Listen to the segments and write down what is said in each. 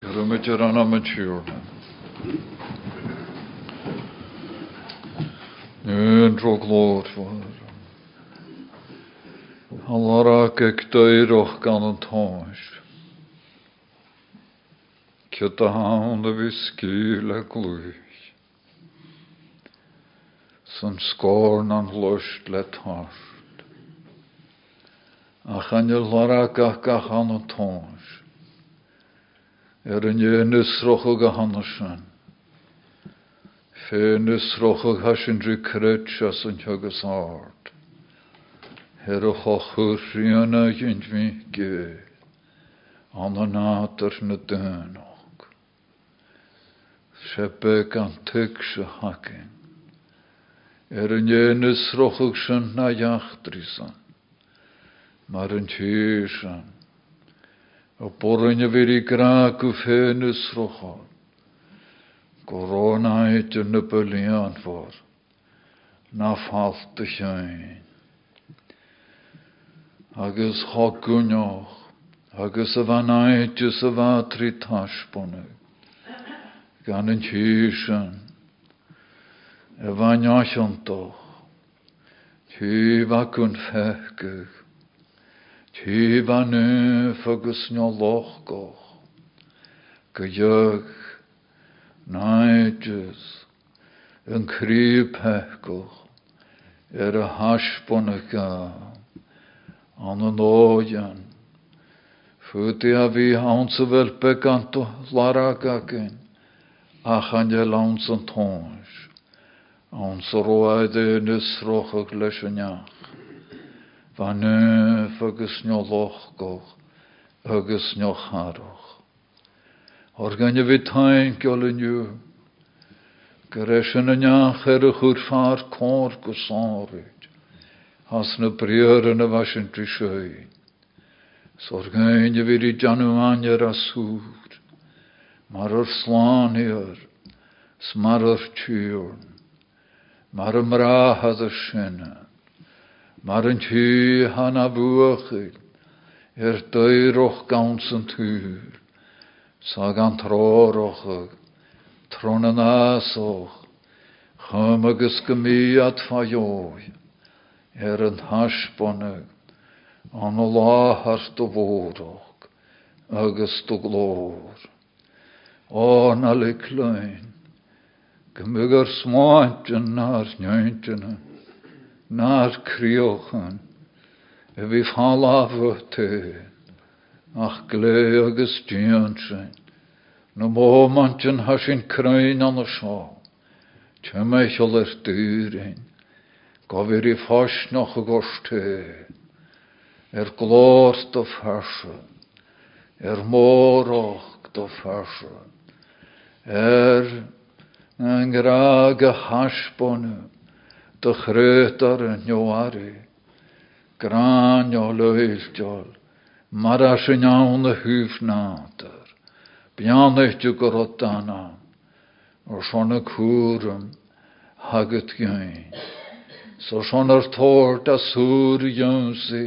Rummetje aan mijn tjuur. Nu drog lood voor. Allara ik duiroch gan een toos. Kjutta hounde vi skyle gluch. Som skorn an lust let hart. Ach an je lara gach gach an een toos. Er yn yw'n ysrochog a hannersen. Fe'n ysrochog hasyn dri cryd as yn hygys ard. Her o chochwr rhian a gynt fi gyr. An y nadr na hagen. Er yn yw'n ysrochog sy'n na iachdrisan. Mar yn tysan. O borryn y fyr i gra gwffenus rochon. Gorona et yn y bylian for. Na ffalt y llain. Agus hogwnioch. Agus y fan aetys y fatri tasbonu. Gan yn thysan. Y fan allantoch. Ty facwn ffegych. Ty van nu fagus nyo loch goch. Gyjug, naidjus, yn cri pechgoch, er y hasbon y ga, an yn oian. Fwti a fi hawns y fel beganto larag agyn, ach an je lawns yn tons, awns roed yn ysroch leis yn nu agus nyo loch goch, agus nyo charoch. Organ je vit hain gyol yn yw. Gyresyn yn iach er y chwr ffar cor gwsorid. Has na briar yn y fasyn tri sioi. Sorgan je vit i janu anjar a sŵr. Mar o'r i'r, smar o'r. Mar sinna. Mar yn tŷ hana bwachig, er dwyroch gawns yn tŵr. Sa gan trorochig, tron yn asoch, chym agus gymiad ffaioi, er yn hasbonig, an o lahar do fôroch, agus do glor. O na le klein, gymig ar smaint yn na'r njöntjana, naar kriochen, e vi fall af te, ach gle agus djönsen, no mo manchen har sin krøyn an og sjå, tjemeichel er dyrin, gav er i fars noch gorst te, er glåst og farse, er morocht og farse, er en grage hasbonu, de chrötar yn nioari, gran o leiltiol, mar as yn iawn y hyf nader, bian eich yw gorotana, o son y so son yr tort a sŵr ywsi,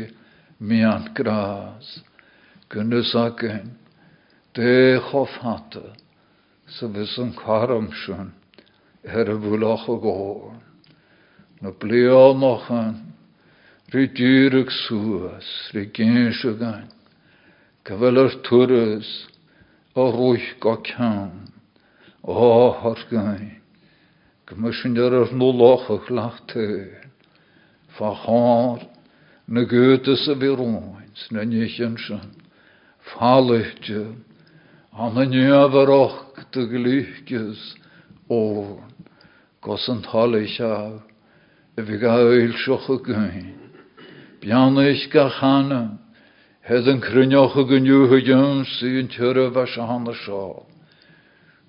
mian gras, gynnys agen, de chof hata, so fys yn caramsyn, er o na blio mochan, ri dyrug suas, ri gynsio gan, gyfel yr twrys, o rwych go cian, o har gan, gymysyn yr yr nôloch o'ch lach te, fa chor, na y fi rwyns, na vi ga oil sioch o gyn. Bian eich ga chana, hed yn crynioch o gynnyw hydyn sy'n tyra fas a hanna sio.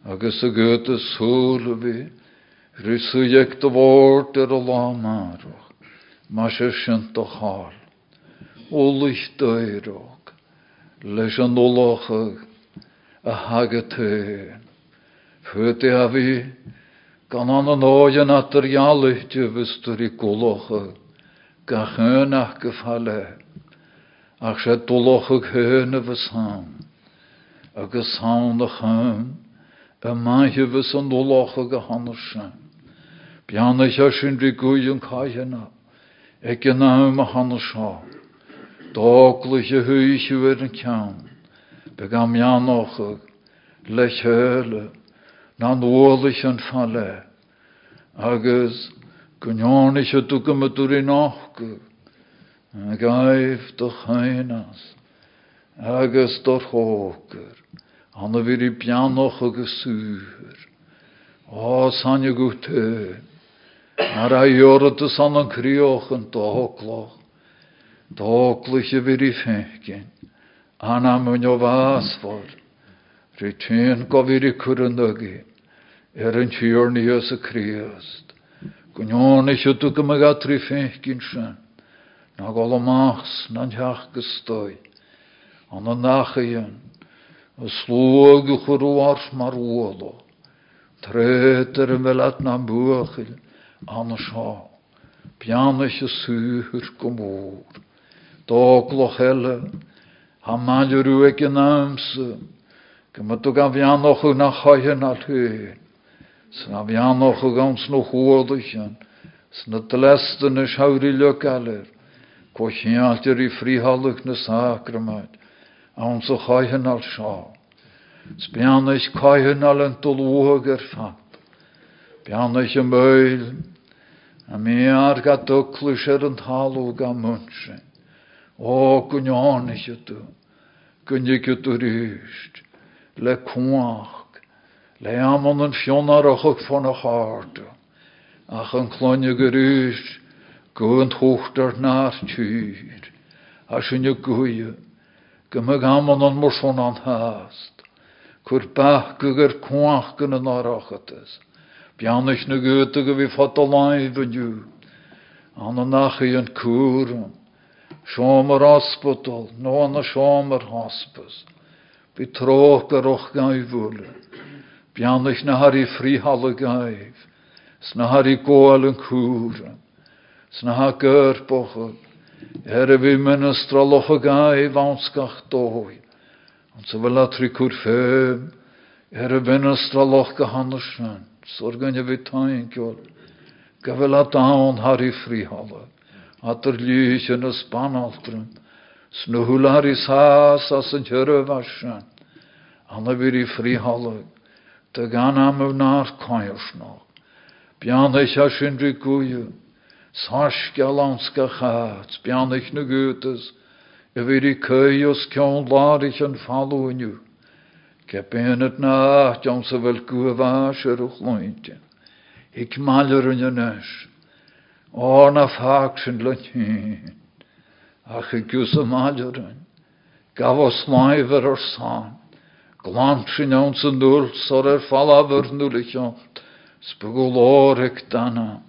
Agus y gyd y sŵl y fi, y y a hagatyn. Fi, gan an an yr ialwyti fystur i gwlocha, ga chynach gyfale, ach se dwloch y chyn y fys ham. agus a maithe vis an dólacha go hanna sin. Beanna se sin rí gúún caiithena, ag gin ná a a thuisiúir an ná nólaich an falle, agus nachcu, a gaibh do chainas, agus do chógur, anna bhí i beanoch agus súr. Á sanne go te, mar a dheorata san an críoch an dálách, dáglaich a bhí i fécin, anna mun o bhásfar, rí tún go bhí i fécin sin, na go amachs na teach go stoi, an an nachchaon, a Trétar an bheile na buachil an seo, Pianna se suúthir go mór, Dógloch heile, ha maidirú ag an námsa, me tu gan nach chaithe na thuin. Sna bheannoch a gans nó chódaichan, sna telestan is haurí le galir, có chéaltir í fríhallach na sacramaid, an sa chaithan al. Spianna is caihan al an dológar fat. Bianna is an meil, a mé ar ga dulus ar an talú ga munse. Ó gunneána se tú, gunne go tú ríist, le cuaach, le amman an fionarachach fan a háte, ach an chlóine go ríist, go an thuchttar náir túr, a sinne goie, go me amman an mar son an háast, chur bach go gur cuaach gan an árachatas, Biannis na gote go bhí fat láimhniu, an an nachí an cuam, Seomar hospital, nó an na seomar hospas, Bhí troch go roch gaibhúle, Biannis na harí fríhall gaibh, sna harí ggóil an cuara, sna ha gurbochad, er a bhí ministraloch a gaibh anskach dói, an sa bhfuil a trí cúr féim, er a ministraloch go hannersman, sor gan bhí tain ceol, go bhfuil a at er lys yn y spanaltrym, snwhwlar i sas as yn tyrra fashan, anna fyr i fríhalle, dy gan am yw na'r coersnog, bian eich a sy'n rhy gwyw, Sarska landska chats, bianich na gutes, e vir i køyos kjon larich an falunju. Kepenet na jan se vel lointje. Ik maler un nes. Orna. Ach ik gus a maleren. Gav oss maiver or san. Glantsin ons en dul, sor er falaver dana.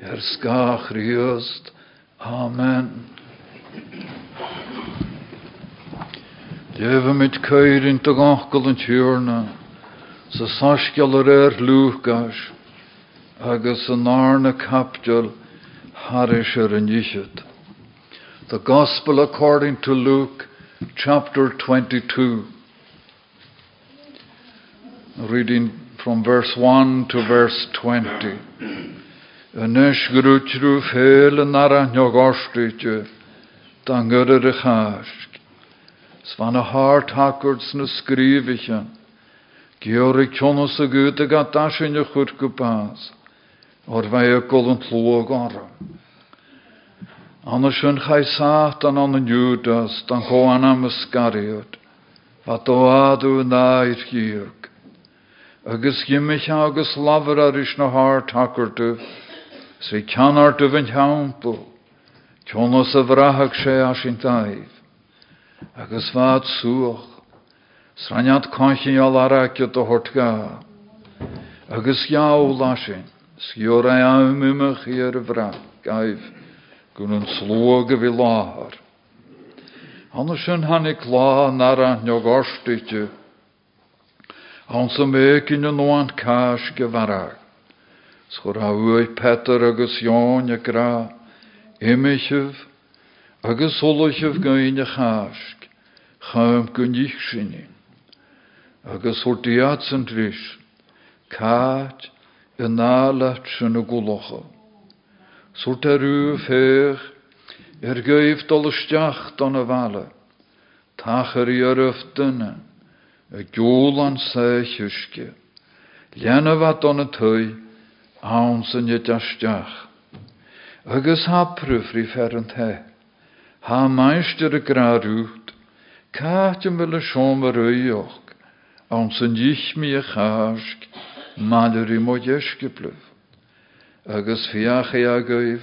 Er skach riost. Amen. Deve mit keur in te gachkel en tjurna. Sa saskjal er er luchgas. Agus an arne kapjal harish er en yishet. The Gospel according to Luke, chapter 22. Reading from verse 1 to verse 20. Ynys grwthrw ffeil yn ar a niogostrydju, dan gyrr y chasg. Svan y hart hakurds na skrivicha, Georg Jonas y gyd y gadasyn y chwrt gwbas, o'r fai y gol yn tlwag ora. Anna sy'n chai satan an yn Judas, dan go anam ysgariad, fa do adw na i'r hiag. Agus gymich agus lafar ar is na hart hakurdu, Swy canar dy fy'n hiawnbl, Cionos y frahag se as yn daif. Agus fad sŵch, Sraniad conchyn iol aracio dy hortga. Agus i'r frag, gaif, Slwag y fi lahar. Anders yn hannig la nara niog orstydju. Hans y mekin yn oan cas gyfarag. Schor ha ui Peter agus gra, imiisih agus soloisih gaine chásk, chaim go nich sinni. agus hwrtiad sy'n dris, cad y nalat Sŵrt er yw ffech, er gyf dolysdiach don y fale, tach er yrf dyna, y gŵl an sech ysge, lian y fad don y twy, awn sy'n y dastiach. Agus ha prüfri fer yn te, ha meister cad yn fel y siom yr uioch, blöf. Agus fiach e agwyf,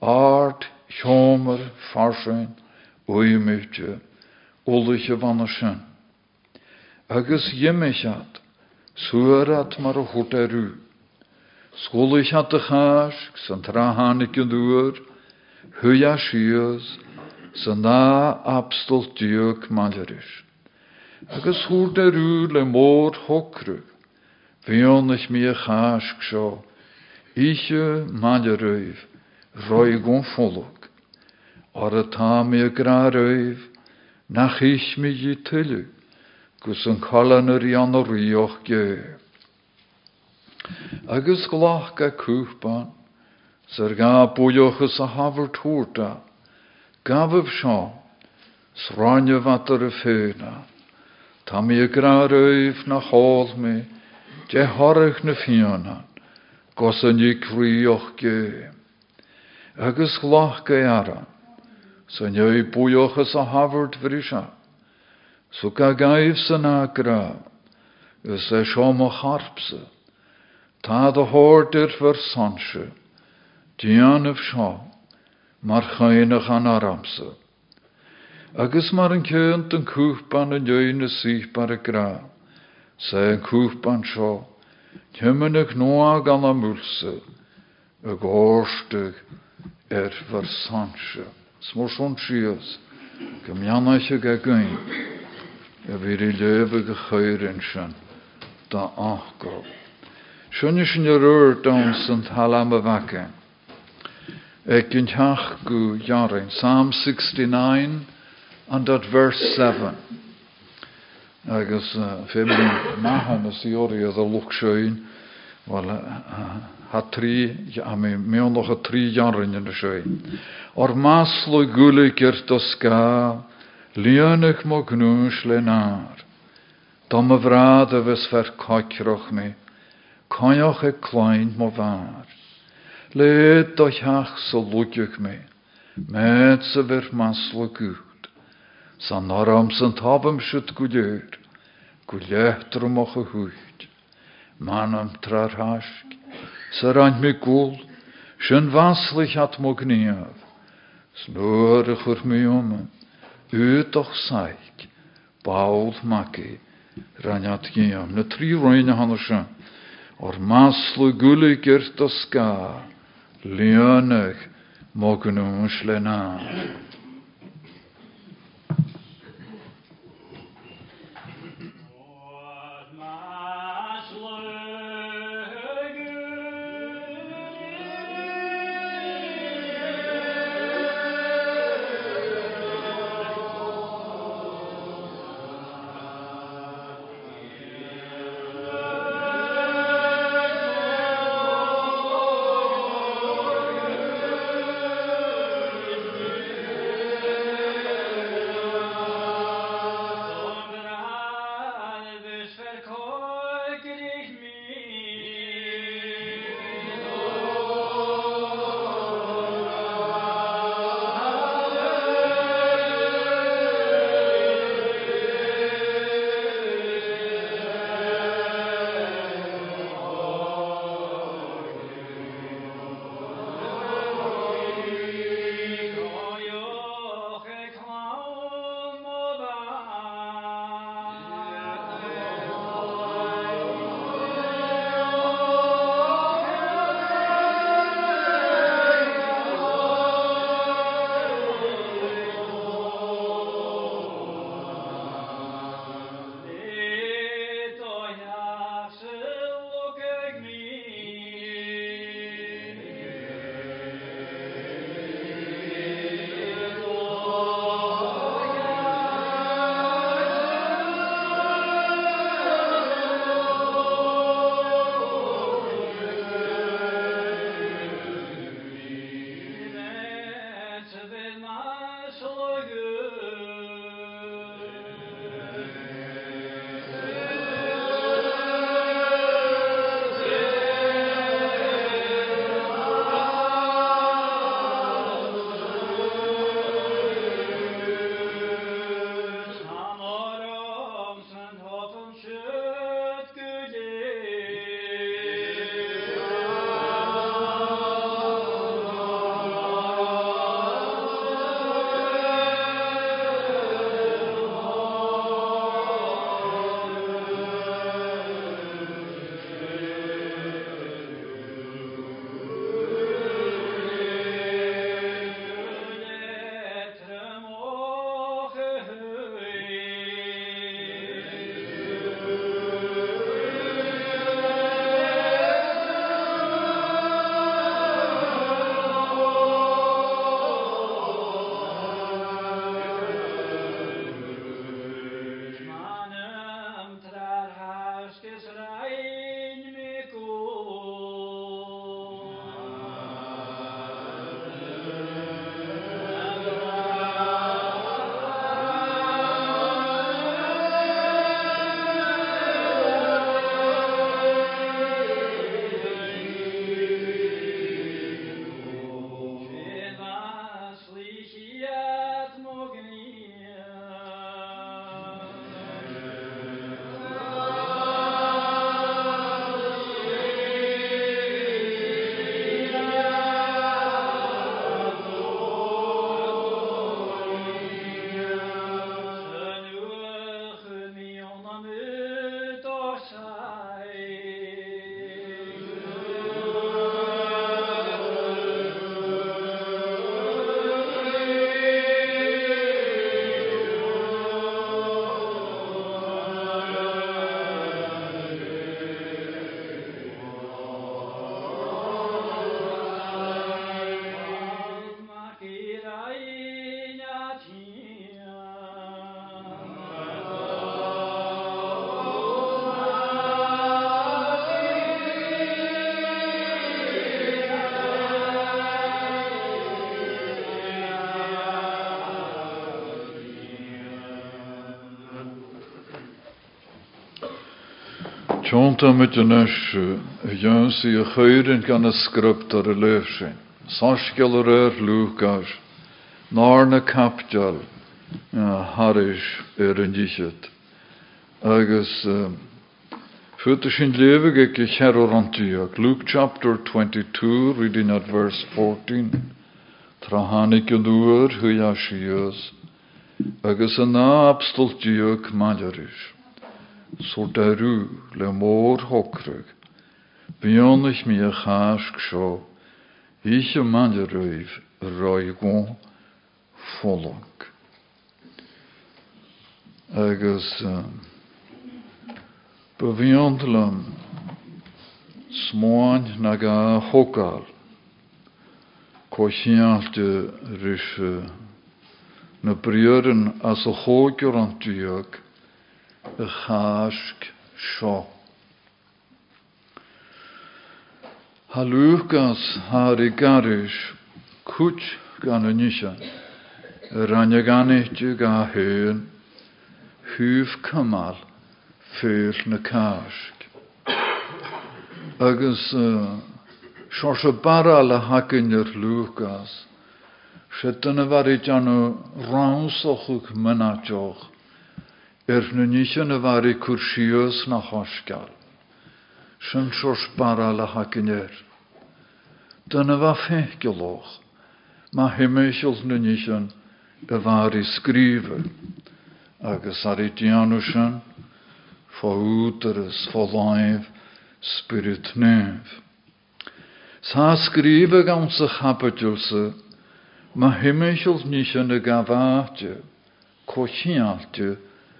art, siomer, farsen, oeimutje, olige van de sin. Agus jimmechat, surat mar a. Skolig hat de chasg, sy'n trahanig yn dŵr, hwya sios, abstol diog malerish. Agus u le a chasg seo, Iche maleröif, roi gon folog. Ar a tá mi a gra röif, nach ich mi i tylu, gus an callan ar i an rioch ge. Agus glach ga cúpan, sy'r ga bwyochus a hafr tŵrta, gafyf sio, sranio fatar y ffeuna, ta mi a na gos yn i crioch ge. Agus glach ge ara, sy'n ei bwyochus a so ga gaif sy'n agra, ys e siom o charpse, ta de hoorder ver sansje, dianef sio, mar chainig an aramse. Agus mar yn cynt yn cwpan yn yw'n y sych bar y gra, sy'n cwpan Tymynnig noa gan am mulse, y gorstig er ver sansje. Smor son sias, gymjanach y gagyn, y fyr i lebe gecheirin sy'n, da achgo. Sy'n ysyn yr ur dawn sy'n talam y fagen. Ek yn tach gu jarin, Psalm 69 and at verse 7. Agus fé mahan is ori a sein wel ha trí mé mé noch a trí jarin in de sein. Or maslo gule kirt o ska, Lionach mo gnús le nar. Dom a vrad a doch hach so lúideach me, Met sa vir maslo gut. San noram san tabam gwydr, gwylletrum o'ch y hwyd. Manam trar hasg, sy'n mi gwl, sy'n faslich at mo gniaf. Snwr ych wrth mi om, yd o'ch saig, bawl magi, raniad giam. Na tri hanner sy'n, o'r maslu gwly gyrt o sga, lianach mo gnw'n slenar. Tjonta met je nesje, jöns i chöyrin gan a skrupt ar a löfsin. Saskjal ar ur Lukas, narna kapjal, harish er yn dichet. Agus, Fyrta sin levige ke cheror Antioch. Luke chapter 22, reading at verse 14. Trahanik yn dŵr hui a sios. Agus yna abstol diog malarish. So derw le môr hokrag. Bion ich mi a chask sio. Ich y malarif roi gon folog. Agus... Um, Beviondlam smoan nag a hokal rische na briuren as a a chásk seo. Ha Lukas har i garis kut gan a nisha ranja ganitju ga hyn hyf kamal fyr na cáisk. Agus seo se bara le hacinir Lucas, se dyna fari er na nisio na fari cwrsios na chosgal. Sy'n sios bara le hacinir. Dyna fa fechgoloch, ma dianw sy'n, fóúteras fóláimh spirit neamh. Sa scríbe gan sa chapaúsa, ma gaháte, cóchialte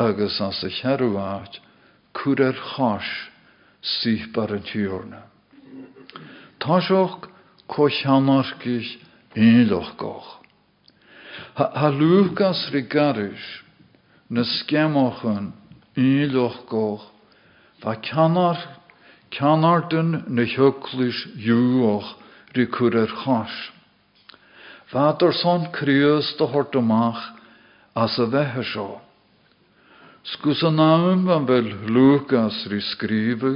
agus as a chearúáit cúr ar chás síbar an tíorna. Tá có cheanarcis íloch goch. Ha Lucas ri garis na scemochan íloch goch, dyn na hortamach as a bheithe seo. Sgus an naam van fel Lucas ri skrifu,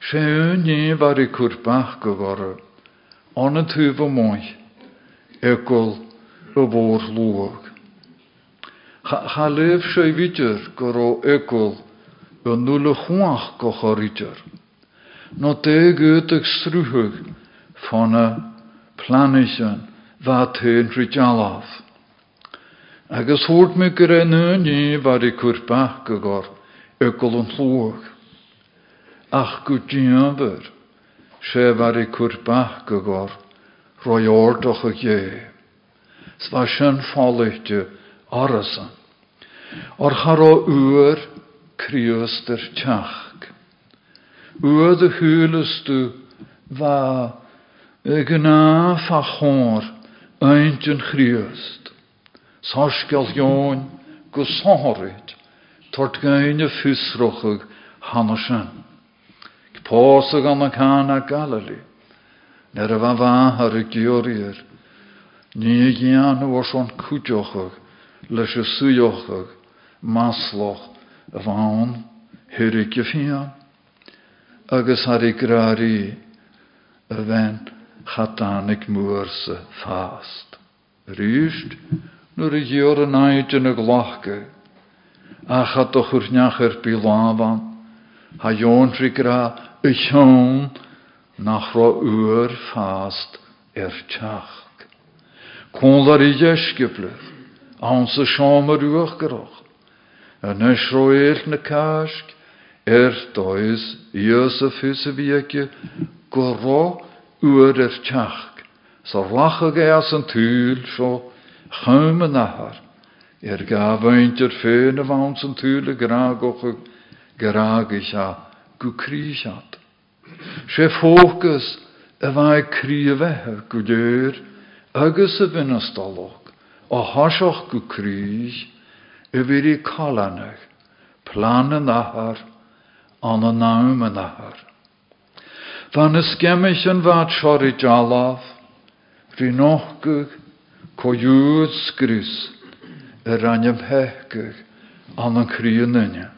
sé ní var i cwrbach go gore, an y tyf o moich, egol y fôr lwag. Cha lef sé vidjar go ró ekol go nule chuach go chorítar. No dé goteag strúthug fanna planisan va tén rijalaf. Agus hort me gur en ní var i kurpach go gor ekol an. Ach go djamber sé var i kurpach go gor roi ordoch a. Sva sin arasan. Or de hulestu va gna fachor eintjen chriöst. Sarskal joon go sohorit tort gaine fysrochug hannersen. Gpåsag an kana Galili. Ner a va va har gyorier. Ní gian war son a masloch a bháin agus a nuair i an áide na ghlacha, a chat do chuneachar bí ha jóntri gra i teón nach ra uair fást ar teach. Cólar i dheiscipleh, an sa seomar uach casg, er does Iosef hys y fiege, goro uer er tiach. So lacha ge as an so chym yn ahar. Er gaf eint er ffyn y fawns an tŵl y gragoch y grag i sia go críisiad. sé fógus a bhaid críomhethe go dúr agus a bhinastalach ó haseach go críis i bhí cholanach, nachar nachar. Coúd skrús a rannem hechcuh an an críanine.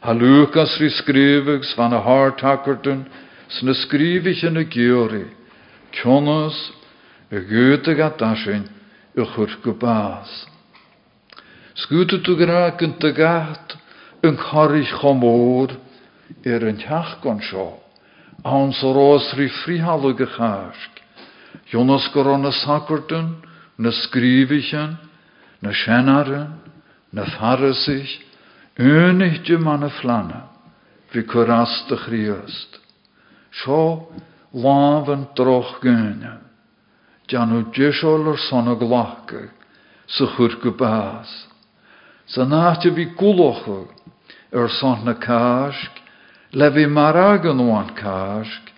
Ha Lucas rí skrivegs van a hátakerten sna skrivich in a geori, Kjonas a gote gat dasin u chur go baas. Skute tu geraken te gat een charich chomór er een teach gon seo, an so rós rí frihalle gechaarsk. Jonas go na sakerten, na skrivichen, na sennaren, na farasich, Unig de manne flanne, vi kurast de chriust. Sjo laven troch jesholler sonne glake, se churke baas. Sa nachtje vi kuloche, er sonne kask, levi maragen oan kask,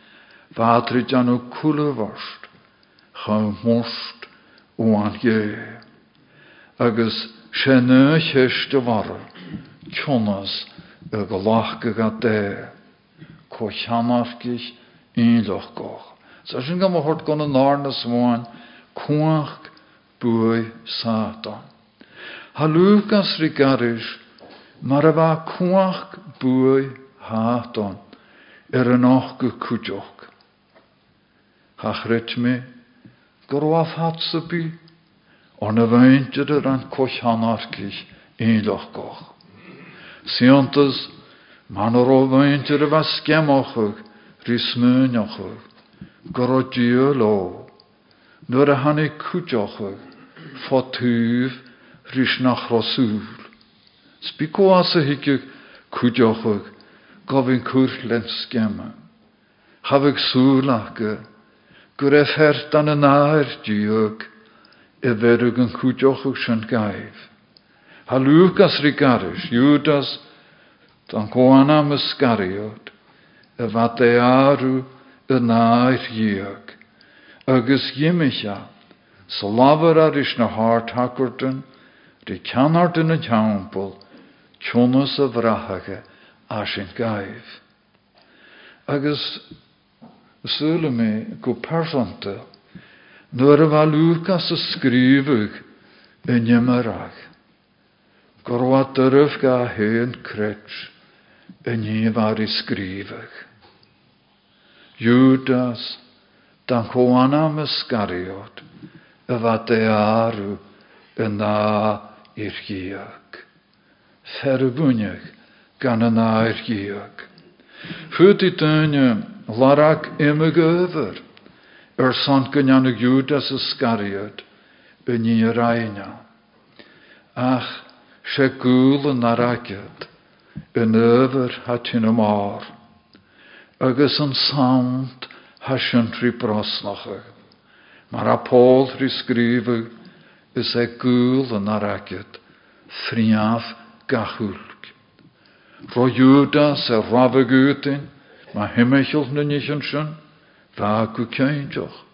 vatri janu kule worst, cha most oan je. Agus senne cheste warre, Tjonas y golachge ga de. Ko chanafgich inloch goch. So sy'n gam hort gon yn arnas mwan, kwach bwy satan. Ha Lucas rigarish, mar a ba kwach bwy hatan, er yn och gy cwjoch. Ha chryt gorwaf hat sybi, on y feintir yr an coch hanargich inloch goch. Siantas man gorodjulo, nur a kutjochug, fotuv, risnach rosul. Spiko asa hikke kutjochug, gavin kurlen skemma. Havig sulake, gur e fert an y nair diog, e verug yn kutjochug sy'n gaif. Judas, dan Coana Muscariot, y fate arw y nair iag, agus slaver ar na hart hakkerten, de canart in y tjampel, tjonas y syle me go persante, nur y fa Lucas y skrifug yn ymarach. Gorwad dyrf ga hen crech yn i far i sgrifach. Judas, dan chwana mysgariod, y fad e arw yn na i'r giag. Ferbwynach gan y na i'r giag. Fwyd i dynia larag im y gyfer, yr sant gynnan y Judas ysgariod yn i'r aina. Ach, sé gúil an naragiad yn yfyr hatyn y môr, agus yn sound hasyn rhi brosnocha. Mae'r apol rhi sgrifw is e gŵl yn naragiad, ffriaf gachwlg. Ro Judas e rafa gwytyn, mae hymechol na sy'n, fa gw ceinjoch.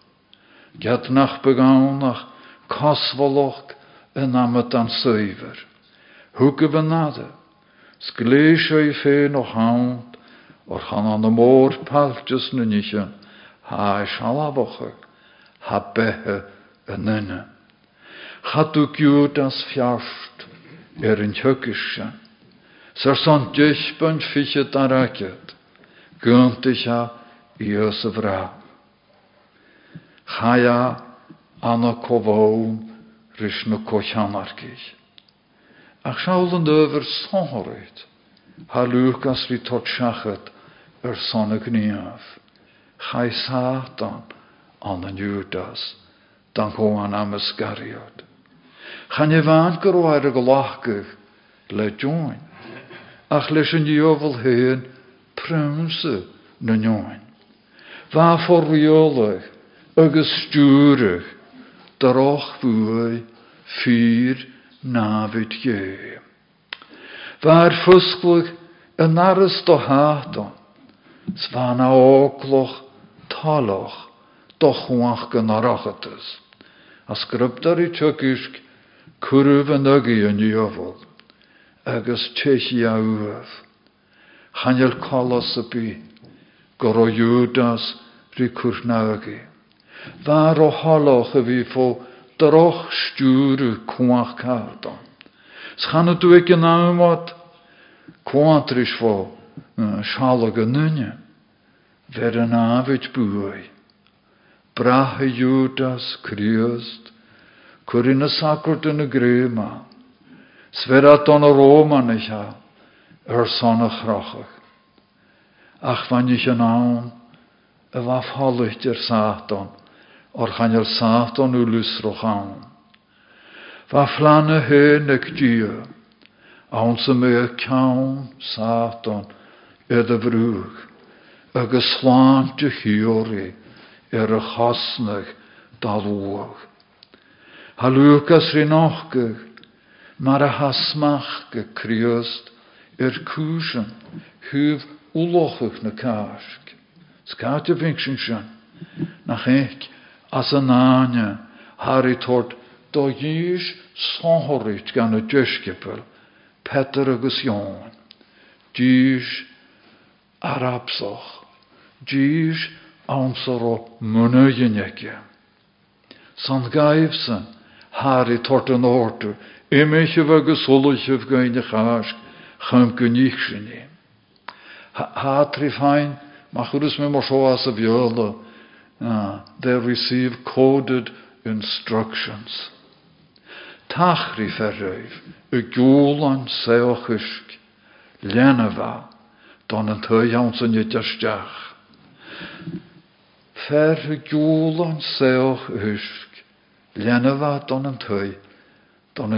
Gad nach begawn nach cosfoloch yn amat an syfer. Hoeke van nade. Sklees je fe nog hand, or gaan aan de ha en u kjut as son djöchbund fische daraket, gunt ich ha iose vra. Chaya anna kovoum, rishnu kochanarkish. Ach yn dyfr sonhorid. Ha Lucas fi tot siachat yr son y gniaf. Chai Satan an yn Judas dan chwan am ysgariad. Chan e glachgych le join. Ach diofol hyn prymse na nioin. Fa fforwiolig agus stúrich daroch fwy ffyr nafyd je. Waar fusklug Yn aris do hátan, svan a ócloch taloch, do chwach gan arachatas. A sgrybdar i tygysg, cwrw yn ygu yn iofol, agus teisi. Colos y bu, goro Judas ri cwrnagi. Far o holoch y fi fo droch cwach fo sialag y nynne, fer yn afyd bwy. Brach y Judas Christ, cwrin y yn y grema, y son y chrochach. Ach ich yn awn, y faf holycht i'r Satan, o'r chanel Satan yw lwsroch awn. Fa flan y hyn ag dia, awn sy'n me y cawn Satan edd y frwg, ag y slant y hiori er y chosnag dalwag. Ha Lucas rin ochgag, mar a hasmach ge kriust er kusen, hyf ulochach na. Skat je vinksyn sjan, nach ek, as an náine Harry tort do dhíis sánthiricht gan na deiscipel Peter agus Jón. Díis arabsoch, díis ansar o munagineke. San gaifsan, Harry tort an ortu, imiche agus chask, chum machurus me mor as a viola, uh, they receive coded instructions. Tachri ferreif, y gŵlan seochysg, lenafa, don twy iawn sy'n ydystiach. Fer y gŵlan seochysg, lenafa don yn twy, don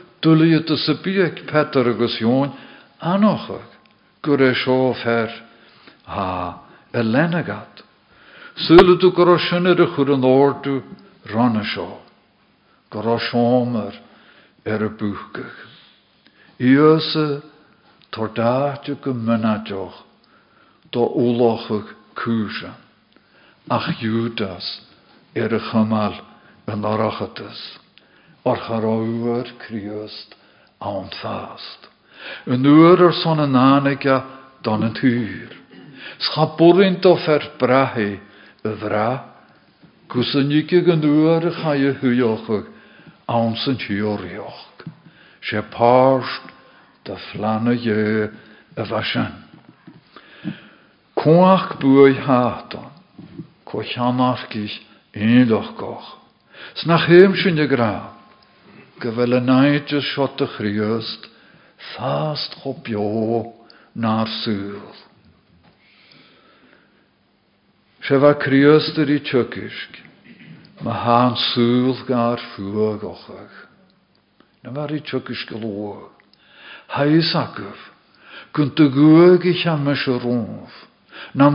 chafig dwlu y dysybiag Peter agos Ion anochag, gwr e sio fer, ha, y lenagad. Sŵl ydw gyro synnyd y chwr yn ordw ran y sio. Gyro siomer er y bwchgach. Ios y tordach y gymynadioch do wlochwg cwsa. Ach orachadys. O'r charowyr Criost awn fast. Yn ŵr o'r son yn anega don yn tŵr. Schaporint of er brahe y fra, gwsynnig y gynwyr y chai y hwyochog, awn sy'n hiorioch. Se parst da flanne je y fashan. Cwach bwy hatan, co chanargich einloch goch. Snach gyfel y naid y siot y chriast, fast chopio na'r sŵl. Se bha críosta í tukisk, ma há súl gar fuag ochach. Na mar í tukisk go Hais am me se rof. Na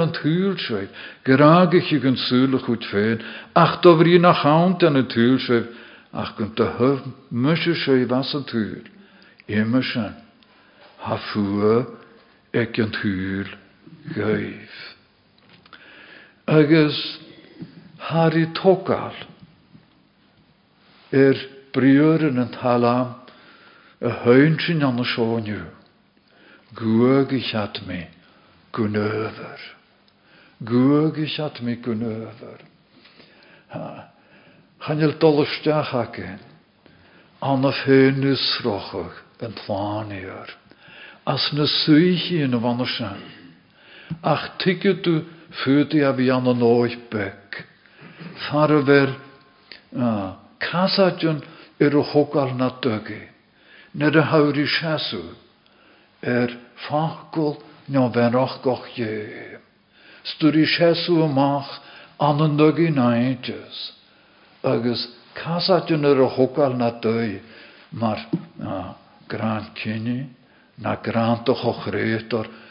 an thuúlseid, geraagich ik een súle goed féin, ach do bhrí nach haunt an an thuúlseid, ach kunt de huf muise sé was an thuúl. Immer sin, ha fua ek an thuúl geif agus Harry tógal er briúrin an talam a sin an. Guag ich hat me gunöver. Guag ich hat me gunöver. Chan il dollisteach ake an a fénus rochach an tlániar. As na suichi in a vanna Ach du Fwyd a fi an oes bec. Far y fer casadjon yr o hogal na. Nid y hawr i siasw. er fachgol nio venroch goch amach anandog in eintjes. Agus casatjun er a hokal na mar gran na gran toch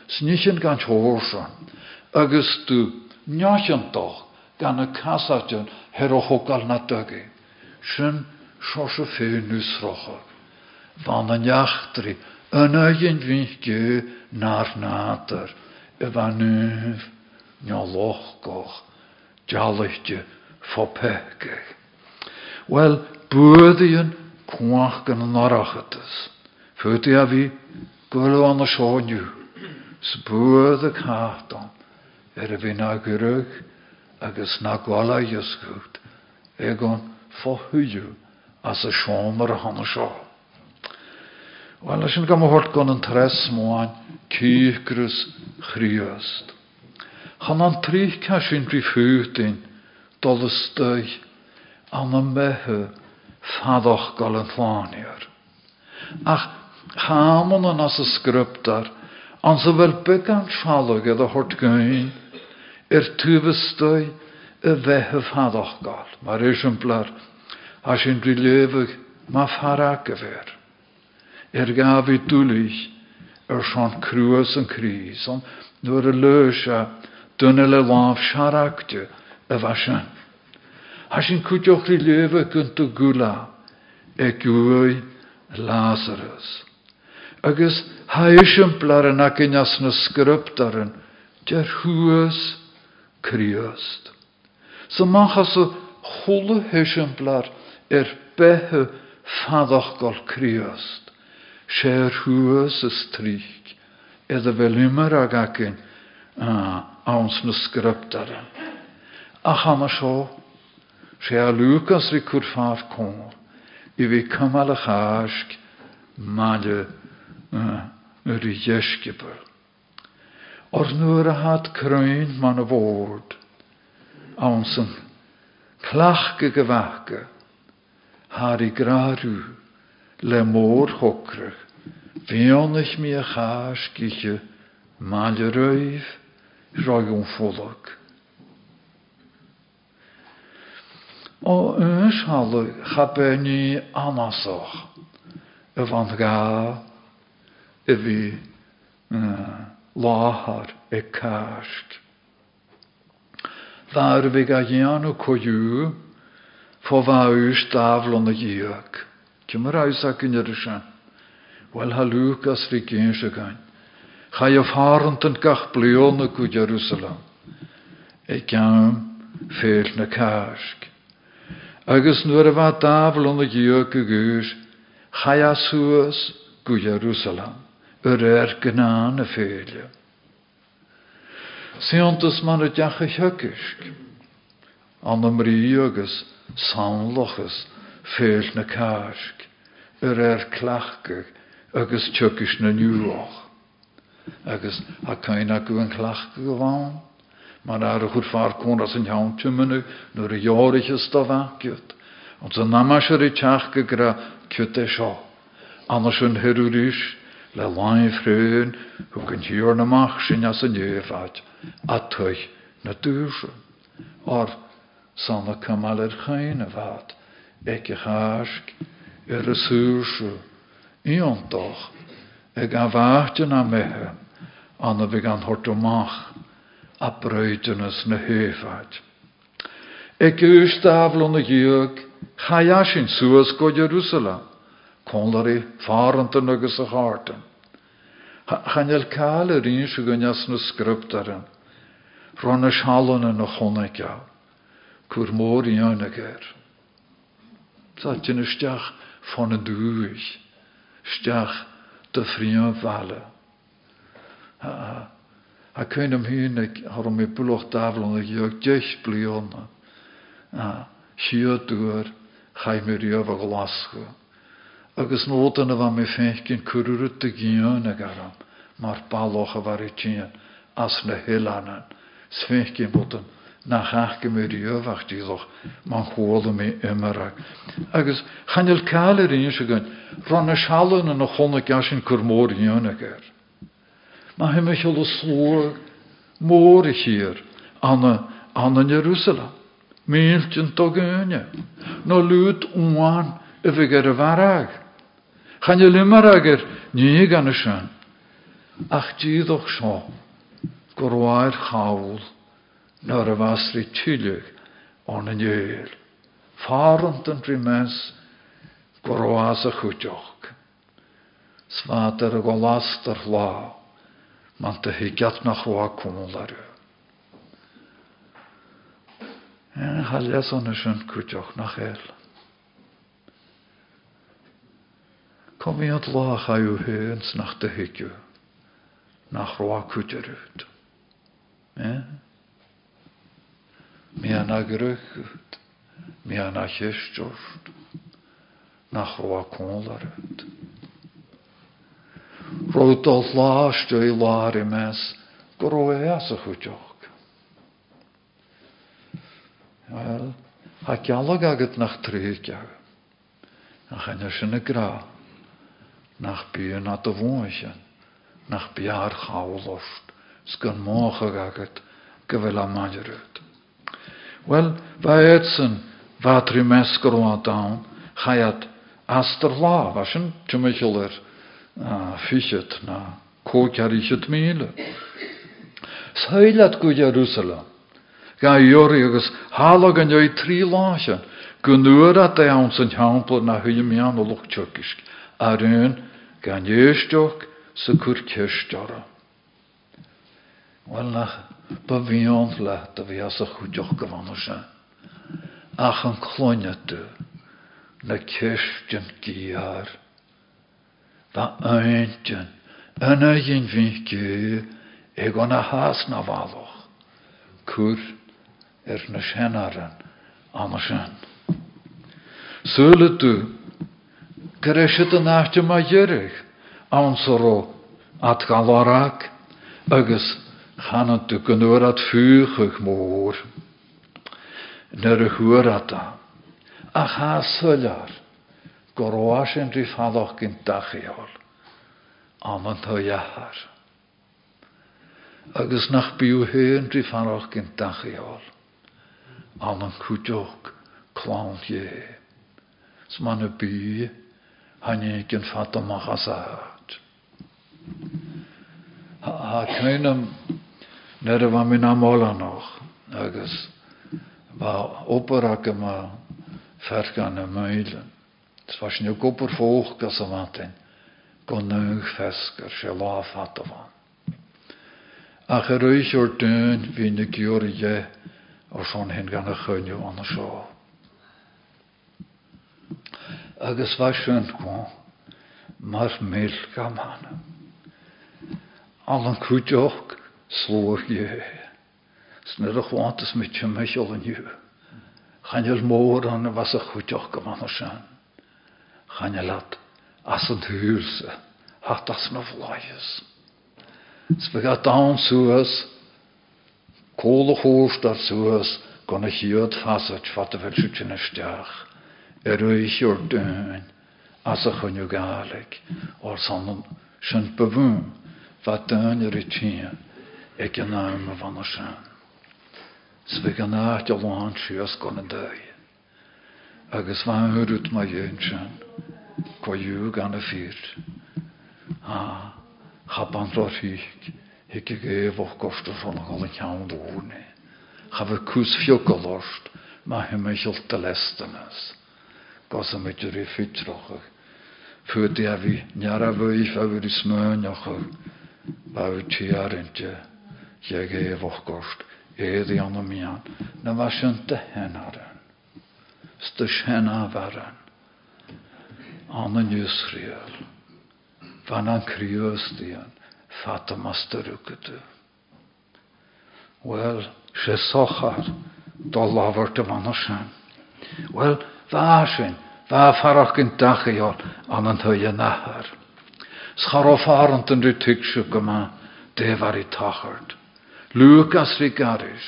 snichen gan chorsan. Agus tu njachan toch, gan a casatjun her a hokal na dui. Sin sose fé nusrocha. Van an jachtri, yn ygyn fi'n gw na'r nader, y fan nyf, nioloch goch. Wel, bwyddion cwach gan yn orachadys. Fwyddi a fi, gwylw an y sioniw, sbwyd y cadon, er y fi na i ysgwyd, egon ffohwyw as a hann sio. Wel, as yn gam o hort gan yn tres mwan, cyrgrys chriast. Han an trich casyn dri ffwydyn, dol ystau, an y mehe fadoch gal ffaniar. Ach, chamon an as y sgryptar, an bygan falog edrych hort gyn, er gal. Mae'r esiamplar, a sy'n dwi lefyg, ma farag y fer. Er gaf i dwlich, er sian crwys yn cris, ond nŵr y lysio, dyna le laf siaragdio y fasyn. Has sy'n cwtioch i lefa gynt o gwla, e gwy Lazarus. Agus ha isiamplar yn ac yn as na sgryptaren, der hwys criast. So machas o chwle isiamplar er bethe fadach gol criast. Sér hwys y strych, edrych fel ymer ag acyn awns na sgryptaren. A chana sio, sé a Lucas ri ffaf cwr, i fi cymal y chasg, malle yr i jesgibel. Or nw'r a had cryn man y fod, awns yn clach gygyfagau, har i graru, le môr hokrach, Fionnich mi a roi un folog. O uns halle chabe ni anasoch, y van ga, y fi lahar e kasht. Daar vi ga janu koju, fo va us davlon y giag. Cymar aws ac yn yr ysyn. Wel ha Lucas ri gyns y gain. Chai o farant yn gach blion y Jerusalem. Agus nw'r fa davlon y giag y gys, chai a sŵas gwy Jerusalem. Yr er gynan y ffeilio. Siantas man diach y hygysg. An ymri agus sanlochus féil na cáisc, ar ar clachgach agus tuis na. Agus a cain a go an go mar ar a chud far cón as an teantumenu nuair a jóirichas do bhaciút, an san namas ar i teachga gra ciut é seo. Anna sin heúris le láin fréin chu gan tíor naach sin as an néomhhaid a tuich na dúse. Or sanna cymal ar chain a bhad. ag chaasg ar y sŵrsw iontoch ag a fachtan a mehe an a fi gan hortomach a breudenas na. Ag yw'r staflon y giog chayasin sŵas go Jerusalem konlari farantan agus a cael yr un sy'n gynias na sgryptaren ron y sialon yn y chonegau cwr môr i yn y ger. Zat je een stach van een duur. Stach de vriend vallen. Ha kun hem heen, ik had hem met buloch tafel en ik jeuk dich blion. Sier door, ga je me rieven glasge. Agus noten van me fenkin kururut te gion agaram. Maar paloche waar het tien, as ne hilanen. Svenkin boten na chaachge mé diohachtíoch man chóla mé immerach. Agus chanil cáile ríon se gunn na na. Maar hij mich al sloor moor hier aan aan Jeruzalem. Meeltjen toch een. No luut oan if er warag. Gaan je limmer nie gan shan. Ach die doch scho. Gorwair chawl. Nor a wasri tuilig on yn jöl. Farant yn rimes gorwas a chwtioch. Svater a golaster la. 만트 히갓나 хуа кумулары. Эн халлес оны шын күчок нахел. Комиот лоа хаю хэнс нахты хикю. Нах хуа күчерют. Миана грөхют. Миана хешчорт. Нах хуа кумуларют. O lastio i i mes. Gro e as y chwtioch. Wel, ha gialog agad nach iawn. Nach sy'n y gra. Nach byn at y fwysion. Nach biar chawlost. Sgan moch ag agad gyfel am majerut. Wel, fa etsen, fa tri mesgor o dawn, chaiad tymychel er fichet na kókjarichet míle. Sailat go Jerusalem. Ga jori agus halag an joi trí láisen, go nuair a da san teampla na hu mean o luchtjokisk, a rún gan jéisteach sa kur kirstjara. Wel nach ba bhíon le a bhí as a chuideoch Ba eintjan, yna yin fin gyu, ag a has na faloch. Cwr er na senaran am a sen. Syle du, gyresid yn ahtio ma gyrig, awn soro at galorag, agus goroas yn rhi ffaloch gyn dachiol, am yn thyahar. Agus nach biw hyn rhi ffaloch gyn dachiol, am yn cwdioch clawn ie. Sman y bi, hannu gyn fata machasad. Ha kynum nere var min amola noch, agus va opera gema fergan y meilen. Het was nu koper volg kasamaten, kon nu fesker se la fata van. Ach er ruich o'r dyn fi na gyr ie o'r son hyn gan y chynio an y sio. Agus was sy'n gwa, mar mil gam hanna. Al yn cwdioch slwr ie. Snyr y chwantas mi ti'n mych ol yn yw. Chanel môr an y was gam hanna sy'n. Chanelad as yn hwylse, hat as na vlaies. Sbega dawn suas, kol och hårst ar suas, gon y hiod fasat fat y fel sŵtyn ystach. Er eich o'r dyn, as y chynw galeg, o'r sanon sy'n bywyn, fa dyn yr i tîn, ag. Agus fan hyrwyd mae yw'n sy'n, go yw gan y ffyr. A, chaban ro'r hych, hig ag ef o'ch gost o'r son o'n llawn ddwrni. Chaf y cws fio golorst, ma hym eich olt y lestynas. Gos am eich rhi ffytroch ag. Fwyd i a fi, niar a fwy fa fyr i smyn o'ch ag. Ba fy ti ar yntio, hig ef o'ch gost, eddi an y mian. Na fa sy'n dy hen aran. Stys hen afaran an yn Israel. Fan an kriöstian, fata masterukatu. Wel, se sochar, do lafar dy fan osan. Wel, fa sy'n, fa farach gyn dachiol an yn hwy yn ahar. Scharo farant yn rhytig sy'n gyma, defar i tachart. Lucas garis,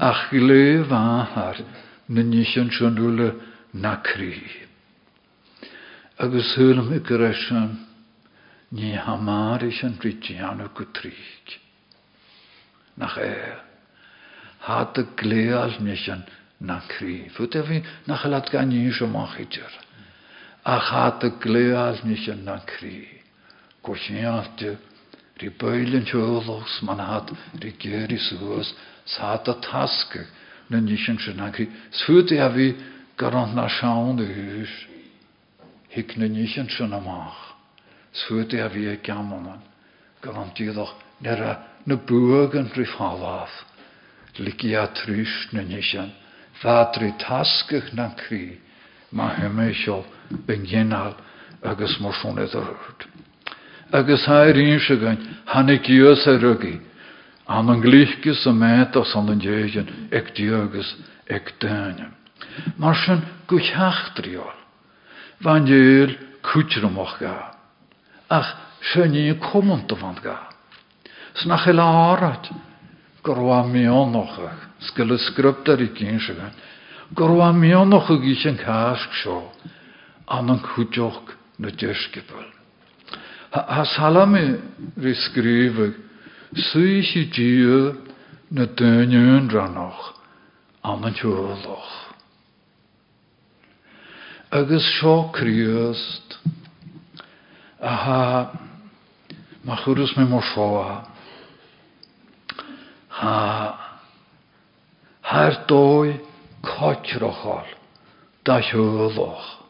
ach na cryf agus thuúlam i go sin ní hamáris an trík. Nach é, há a gléal mis an na krí. Fut a bhí nach laat gan ní sem máchiidir. A há a gléal mis an na krí. Go séalte, rí beilin teolachs man hat rí géri suas, sa a na a. Hik na nísin sin amach. Sfut a bhí gaman, garantíadach nera na bugan rí fáláf. Liki a trús na nísin. Fadri taskach na krí, ma himmeisio ben gynal agus mar son a rwyd. Agus rin se gain, hannig gios a an an glíchgus a met as an an djégen, ag. Mar sin go van djéil kutramach ga, ach se ní komment van ga. Snach il árat, gorwa mionnochach, sgil y sgryptar i sy'n gorwa mionnoch y gys yn casg sio, an yn cwdioch na dysgybl. Ha salami tiwloch. Agus sio criast, a ha, ma chwrws me mor sioa, ha, Haar dói coitrachal da hiúlach.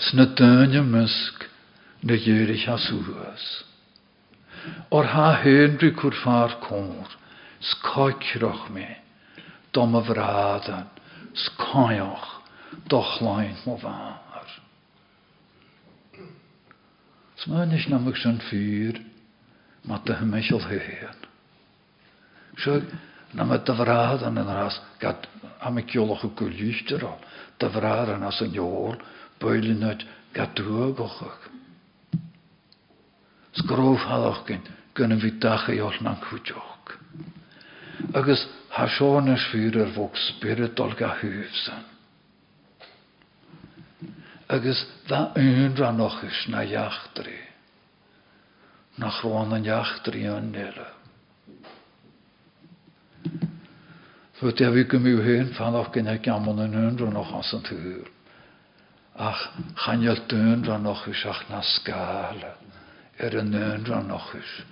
Sna dynia mysg na dhéirich a súas. Or ha henri cwr far cwr, scoitrach me, dom dochlain mo far. Smynnych na mych sy'n ffyr, ma dy hymysl hyn. Siog, na me dy frad an yn ras, gad am y giolach o gwyllichter o, dy frad an as yn iol, bwylun yd gadw gochach. Sgrof halach gyn, gyn fi dach i ol na'n cwtioch. Agus spiritol ga. Agus dda un ranoch ys na jachtri. Na chroan yn jachtri yn nela. Voor der we kunnen u heen van of ken ik jammer een hundre nog als een tuur. Ach, tuindra nog eens ach na hundre nog eens.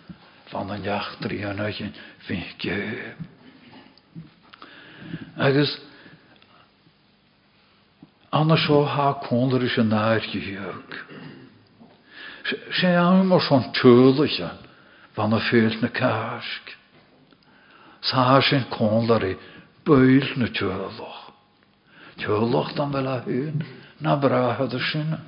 Van een jacht drie en uit een vinkje. Agus, anders zo ha konder is een naartje hier. Ze aan maar zo'n tuurlijke. Van een veel na kaask. Sa sin kondari bwyl na tjölach. Tjölach dan wel a hun, na brahad sinna.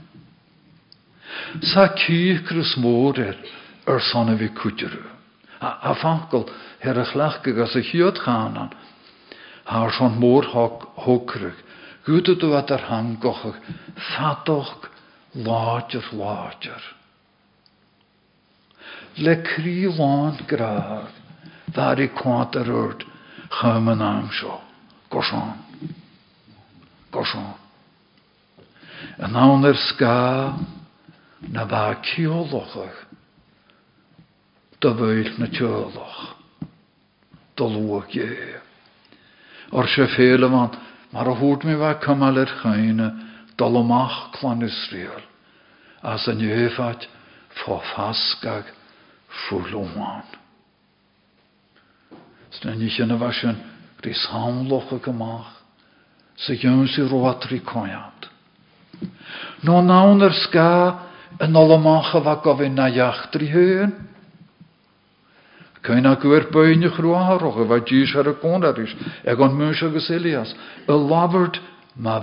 Sa kýkrus mórir ar vi kutjuru. A fankel her a a. Haar son. Du at er hangochig. Fatoch láger láger. Le lánt graag. Daar ik kwant er uit. Ga mijn naam zo. Kosan. Kosan. En nou er ska. Na ba kiolochig. Da wil na je. Or se Maar er hoort me waar kamal er geine. Dalomach klan Israel. As een jevat. Voor faskag. Fuloman. Sna ní sin a bhasin rí sámlocha goach sa dún sí roiatrí coiad. nó sca an na jaachtarí héin. Cain a gwyr bwyne chrúároch a bheit dís ar a gónaris ag an mús agus Elias. Y labhart ma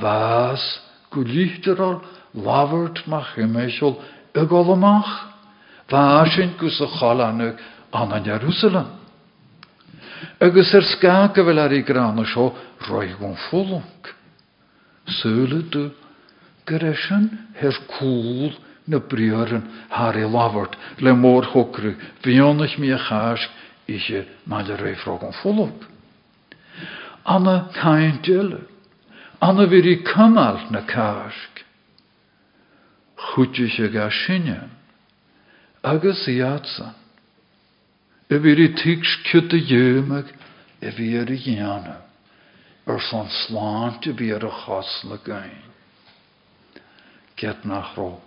go líchtarál labhart ma chiméisiol y golamach. Bha sin go sa chalanug an an Jerusalem. Agus er skake wel ar i grana seo roi gon folunk. Söle du geresin her cool na briaren haar i lavert le mór hokru vionach mi a chask isje ma le frog gon folunk. Anna kain dille. Anna vir i kamal na kask. Chutje se ga sinne. agus fyr i cyd y ymag, y fyr i fyr y chosla gain. Get nach ro.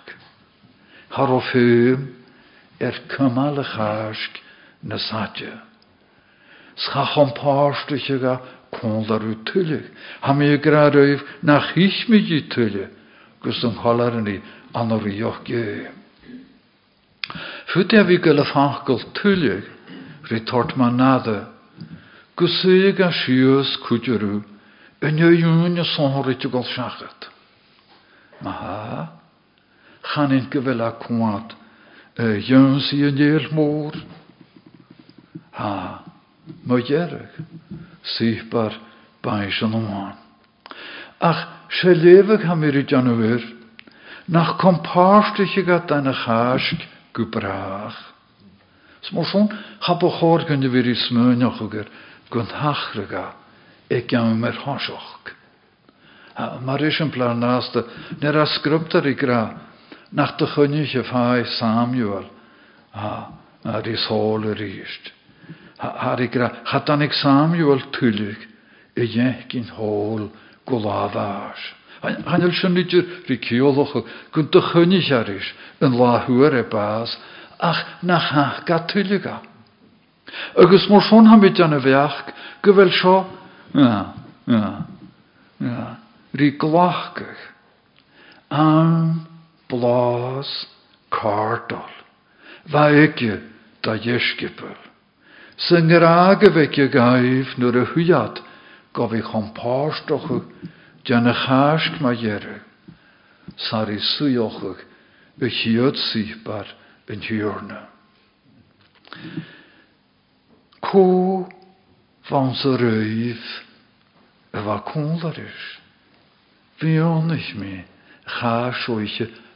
Har er cymal y chasg na sadja. Schach o'n pástich ga kondar u tulle. Ha mi gra röif nach ich mi gi holar ni anor i och ge. Fut er vi gyda fachgol tulle retort man nada. Gusig a sios kudjuru, en je juni sonhorit gol shachat. Ma ha, chan in gewela kwant, jöns i en jeel moor. Ha, jerig, sichtbar bij aan. Ach, se levig ha i januur, nach komparstich gat deine chask gebracht. Smorson hap o chor gan vir i smönoch uger gun hachraga e gam mer hasoch. Mar is een plan naaste, ner a skruptar i gra, nach de chunnich fai Samuel, ha, a is hol riist. Ha i gra, hat an ik Samuel tullig, e jech in hol golavas. Han il sy'n nid ri cioloch, gwn dy chunnich aris, yn lahwyr e bas, ach nach ha gatulliga. Agus mor ha mit go bhfuil seo, ja, ja, ja, glachgach. An blás cardal. Va ikke da jeskipel. Sy'n gyrage feicio gaif nŵr y hwyad, gofi chompástochu, jan y chasg ma jere. Sari suiochach, y chiod sybar, yn hiwrna. Có van sy rwyf y fa cwnlaris. Fi onnych mi cha sioeich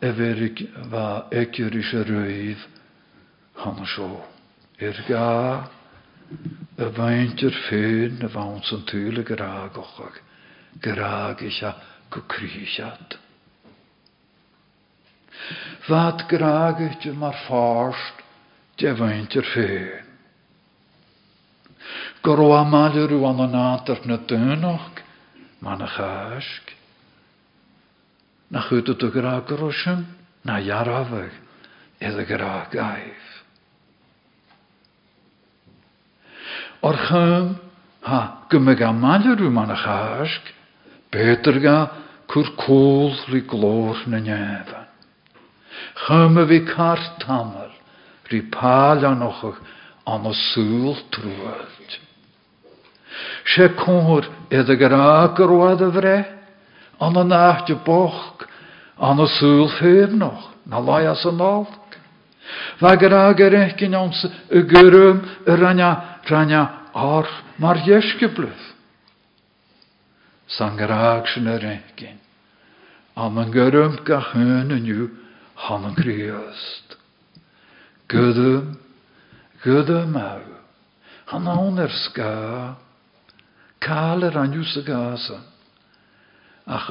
Everik va ekjuris röiv han så. Er ga y faintir ffyn y fawn sy'n tŵl y gyrag ochag. Gyrag eich gwcrisiad. Fad gyrag eich mar fforst de faintir ffyn. Goro amal rw an an atar na chasg. Na dy gra grosyn, na iddo gra gaif. O'r ha, gymig amal rw man a chasg, beter ga cwr cwl rhi glor na nefan. Chym y fi car tamel, rhi pal anoch an o sŵl trwyd. Se cór iad a a a náte boch, an a súl féb noch, na lai as an nálk. Va gorá gare cin ans y gyrwm y rania, rania ar mar. San sy'n y recyn, am gyrwm ga chyn yn yw han yn kriast. Gydym, gydym aw, han awn er ska, Cael yr anws y gasa. Ach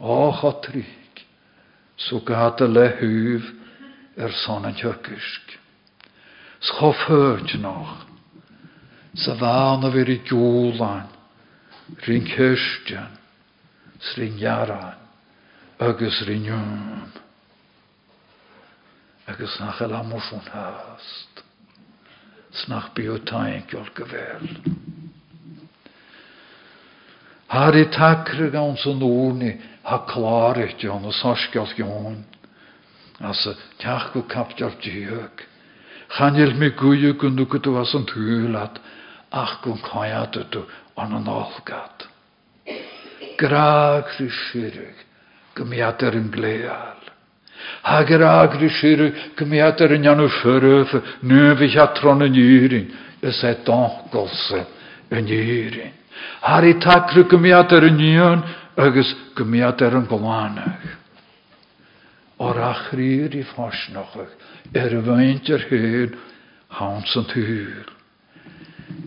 O chotrig, so gada le hyf er son yn tjökisk. Schof hört nog, sa vana vir i gjúlan, rin kyrstjan, srin jaran, agus agus nach el hast. Snach biotain gyfer. Har i takre gan sy'n úrni ha klarit jon og sarskjalt jon. Altså, tjach go kapjar djök. Chanil mi guju gundu kutu was an tulat. Ach gun kajat tu an an algat. Graag ryshirig. Gymjad er yn gleal. Hager agri siru gymiadar yn ianw ffyrf nöfych atron yn yrin ys e dongolse yn yrin. Har i takru gymiadar yn ion agos gymiadar yn gwanach. O'r achrir i ffosnochach er y faint yr hyn hawns yn tŵr.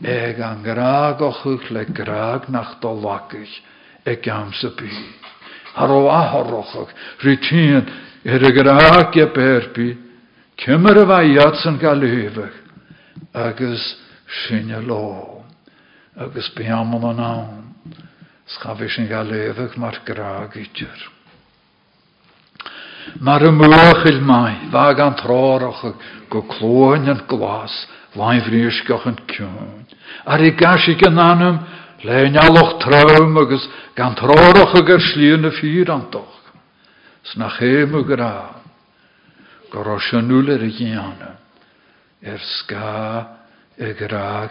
Eg an graag ochach le graag nach dolwagach e gams y byd. Har o ahorochach rydyn Er y graag e berbi, cymar y faiad sy'n gael agos sy'n y agos biamon yn awn, schafi sy'n gael efach mae'r graag idr. Mae'r ymwch il mai, fag an trorach go clóin yn glas, flaen frisgach yn cwn. Ar i gasi gan anam, lein aloch traum agos gan trorach ag ar y ffyr antoch. Sna chéim gra, go roisianúil ar a ghéana, ar sca i gra.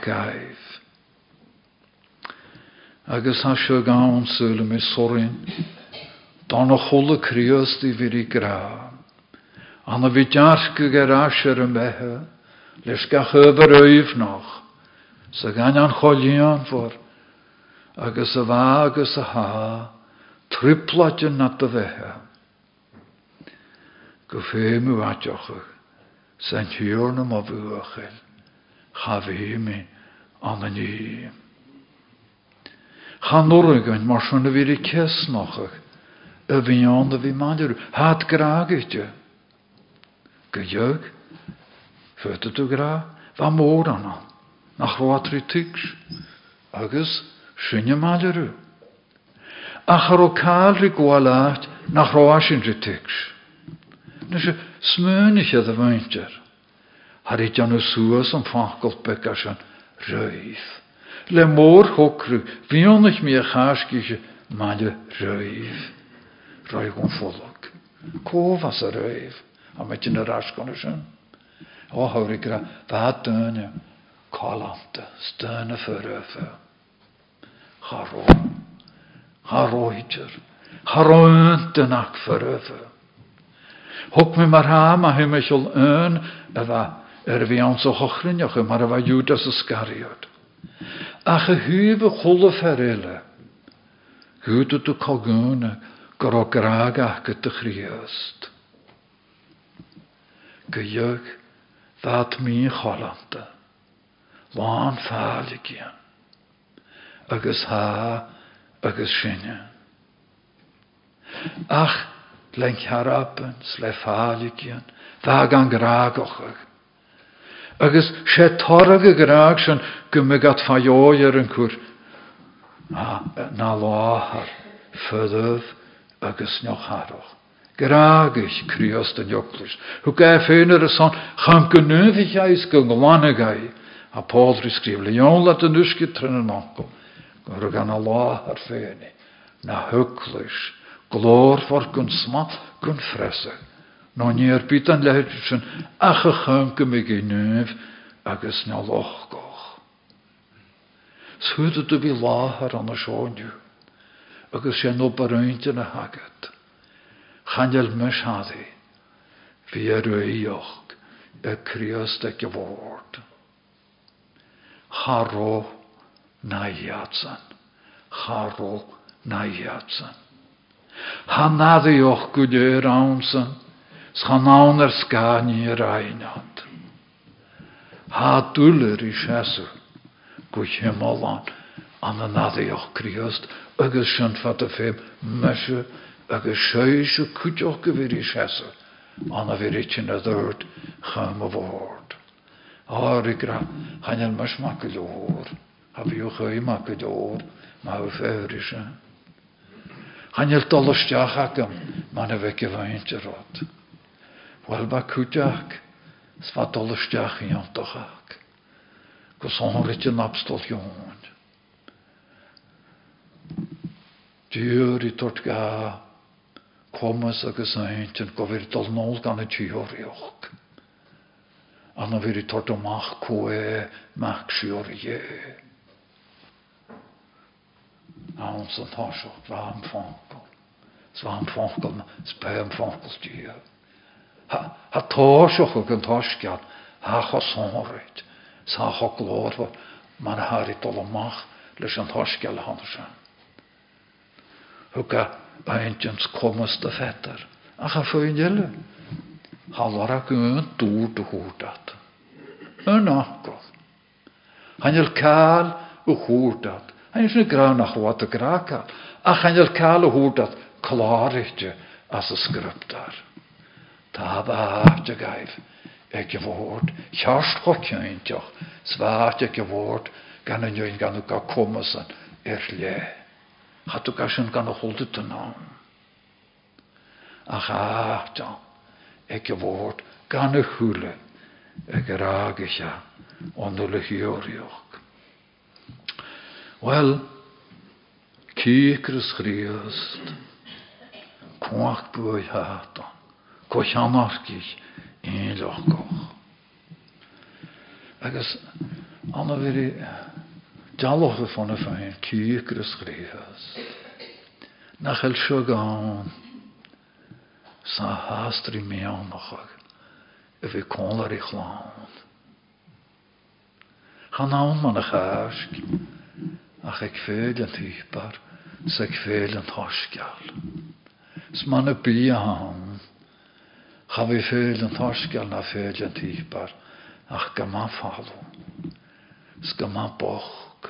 Agus ha seo gáin súla mi sorin, dána chola críos di vir i gra. Anna vi dearca gar asir an bethe, leis ga chyfar oif noch, sa gan an cholíon for, agus a bha agus a ha, triplatin na a bhethe go féimú ateocha san hiúrna má bhí cesnachach a bhí an a bhí maidirú hat graagaite. Go dheag futa tú gra bha mór anna nach rátrií tuigs agus sinne maidirú. A char ó cáilrí gháileat nach rásin tuigs. na se smúnich a bhaintear. Har suas an fachgol bekas an ruif. Le mór hokru, vionich mi a chaskiche maile ruif. Roi gon volk. Ko was a ruif. A met je na raskone sin. O hauer ik ra, va dönne, kalante, støne föröfe. Haro. Haro hitjer. Haro önte nak föröfe. Hok me mar ha a hy me siol yn y fa er fi ans o chochrinioch y mar a fa Judas Iscariot. Ach y hyf y chwlw ferele. Gwyd ydw cogwn goro graag ach gyda chriast. Gyog ddad mi cholanta. Lan ffalig ian. Agus ha agus sinne. Ach, Len charapen, sle dda gan gragochag. Agus sé torag a graag sin go me gat fajóir an cwr na láhar fyddaf agus neocharach. Graagich krios den joklus. Hu ga féinar a son cham gynnyfich eis go gwanagau. A Paul skrif le jón lat an uski trin an ankel. Gor gan a láhar féni. Na huklus glór for gun sma gun fresse. No níor bit an leir sin acha chumke me gé nuh agus ne loch goch. Shuide du vi láhar an a seáinú, agus sé no barúinte na hagad. Chanjal mes na jatsan, harro na jatsan. Hanadioch go aansan, Schanaan er scani reinad. Ha dúler i sesu, go himmelan, an an nadioch kriost, agus sin fat a féb meise, agus séise kuteoch go vir i sesu, an a vir itin a durt, chum a vord. Ári gra, hanel mas mak lór, ha vi o chai mak lór, ma u férise. Hanel dollesteach agam, man a veke vaintje rot. Wel ba kuteach, sva dollesteach i antochach. Gos onrit yn abstol jón. Dŵr i tort ga, komas agus eint yn gofir dol nôl gan y tŵrioch. Anna vir i tort omach koe, mach sior ie. Awn sy'n thosioch, fam fonkel. Svam fonkel, spem fonkel styr. Ha, ag yn thosgiad, ha chosonryd. Sa ho glor fo, man har i dol omach, leis yn thosgiad hannersen. Hwga eintjens komas de fetter. Ach a fwy'n jelle. Hallar ac yn dŵr dy hwrdat. Yn agos. Hanel cael y hwrdat. Hanel sy'n graw nach wat y graka. Ach hanel cael y hwrdat klaritje as y sgryptar. Y gaif. Eg y fod. Chast chokjöintjoch. Svaat eg y fod. Gan yn yw'n gan y ga komasan. Er lle. Hat u gasyn gan yn nawn. Ach a, John. Eg y fod. Gan y hwle. Eg yr agisha. Ondol y hiorioch. Wel, Kiekrys chriast. Kwach bwy hatan. Koch anarkich. Ein loch goch. Agus, anna veri van y fein. Kiekrys chriast. Nach el sjogaan. Sa hastri meanachag. Y fi konar i chlawn. Gaan nawn man a. Ach veel een torskal. Sman y bi han. Ga vi veel een torskal na veel een typar. Ach gama falo. Skama boch.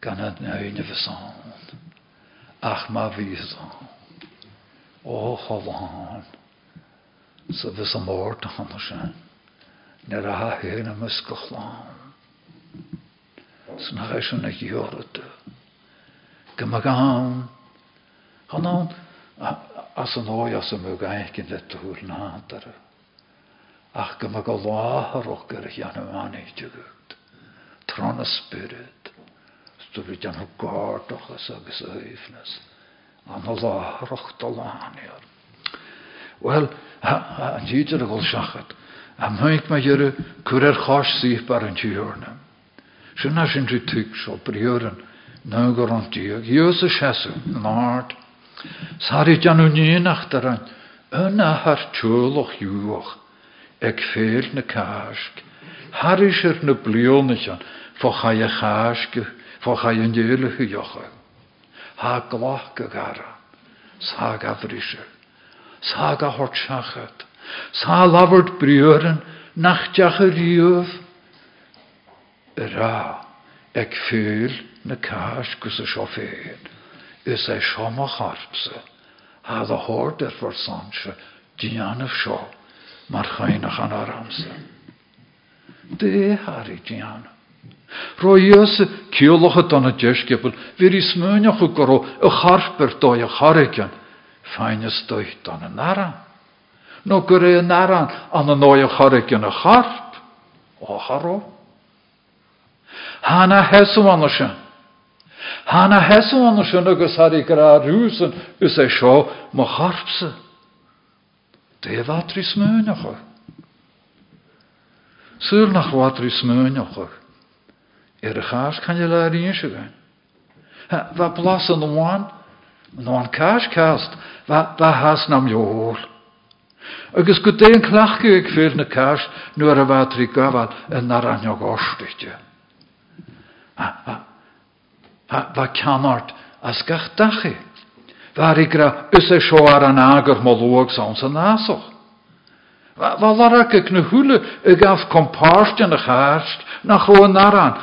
Gan het neune versand. Ach ma vizan. O cholan. Så vi som vårt han sen. När det har hena muskachlan. Så som jag äken det hur natare. Ach gamagalaha rocker janu anitjugut. Trona spirit. Stuvit jan hugart och sagas öfnes. Anala rochtalanier. Wel, an ddíidir a ghil seachat. A mhaint ma dhearú cur ar cháis síh bar an tíorna. Sin na sin tú tuig seo briúran ná go an tíag. Ios a seú an áart. Sáí deanú níonachtar an yna har túlach dúach ag féil na cáisc. Haris er na blionnach an fo cha a cháisce fo cha an déalacha jocha. Tá glach go gara. Sá gafrisir. Saga hort siachat. Sa laford briwren nach diach y riwf. Ra, na cas gws y siofein. Ys e siom o charpse. Ha dda hord er for sansje. Dian y sio. Mar chainach an aramse. De hari dian. Roi ys ciolwch y don y jesgybl. Fyr i smynioch y goro y charper doi y charigan. Fein is doit an yn aran. No gyr yn aran an noi y chorig yn y charp. An ysyn. Hana hesw an ysyn agos har i gra rwysyn ys e sio mo charpse. De vatri smynach o. Syr nach smynach o. Er can i lair un sy'n Va blas yn wan. Nó an cáis cast ba has nam jóol. Agus go dé an clachcu ag fér na cáis nuair a trí an. Ba ceanart as gach dachi. Waar ik ra is er zo ar an ager moloog zo'n zijn nasoch. Wel waar ik ne hule, ik gaf komparst en de gaarst, nach roe naran.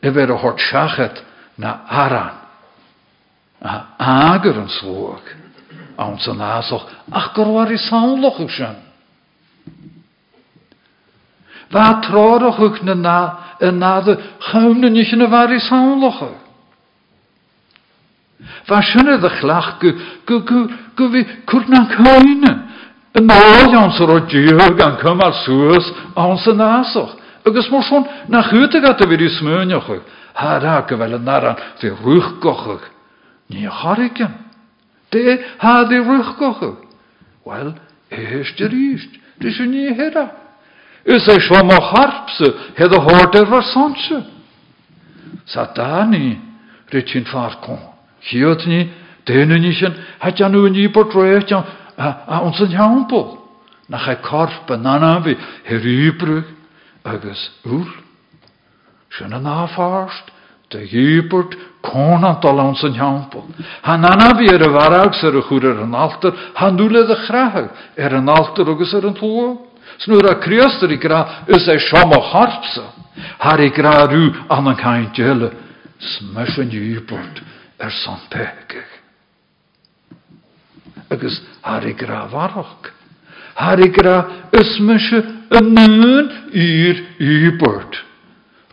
Er werd hort schachet na aran. Ager een sloog. Aan zijn nasoch, ach gorwar is saunloch uschen. Waar trorig ook na, na de geumne niet in waar is saunloch. Waar schöne de glach, gu, gu, gu, gu, vi, kurna kaine. Yn iawn sy'n roi diog gan cymal sŵs awn sy'n nasoch. Agus mor son na chwytig at y fydd i smynioch. Hara gyfel yn ag. Ni charigan. De ha rwchgoch ag. Wel, eist yr eist. Dys yn ni hera. Mo harpse, hedd o hort er var sonse. Sa da ni, rytyn far. Hiot ni, denu ni sin, hat jan u ni bort roet jan, a ons yn hiampel. Nach ei korp yn anafi, her ybrug, agus úr. Sin an áfást, de húbert cónant al ons yn hiampel. Han anafi er y farag sy'r chwr er yn altar, han dwle y chrahag er yn altar agus er yn tlwa. Snwr a kriaster i gra ys ei o harpsa. Har i gra rw an an cain djele, yn er pegig. Agus har i gra varach. Har i gra ysmysje yn nyn i'r húbert.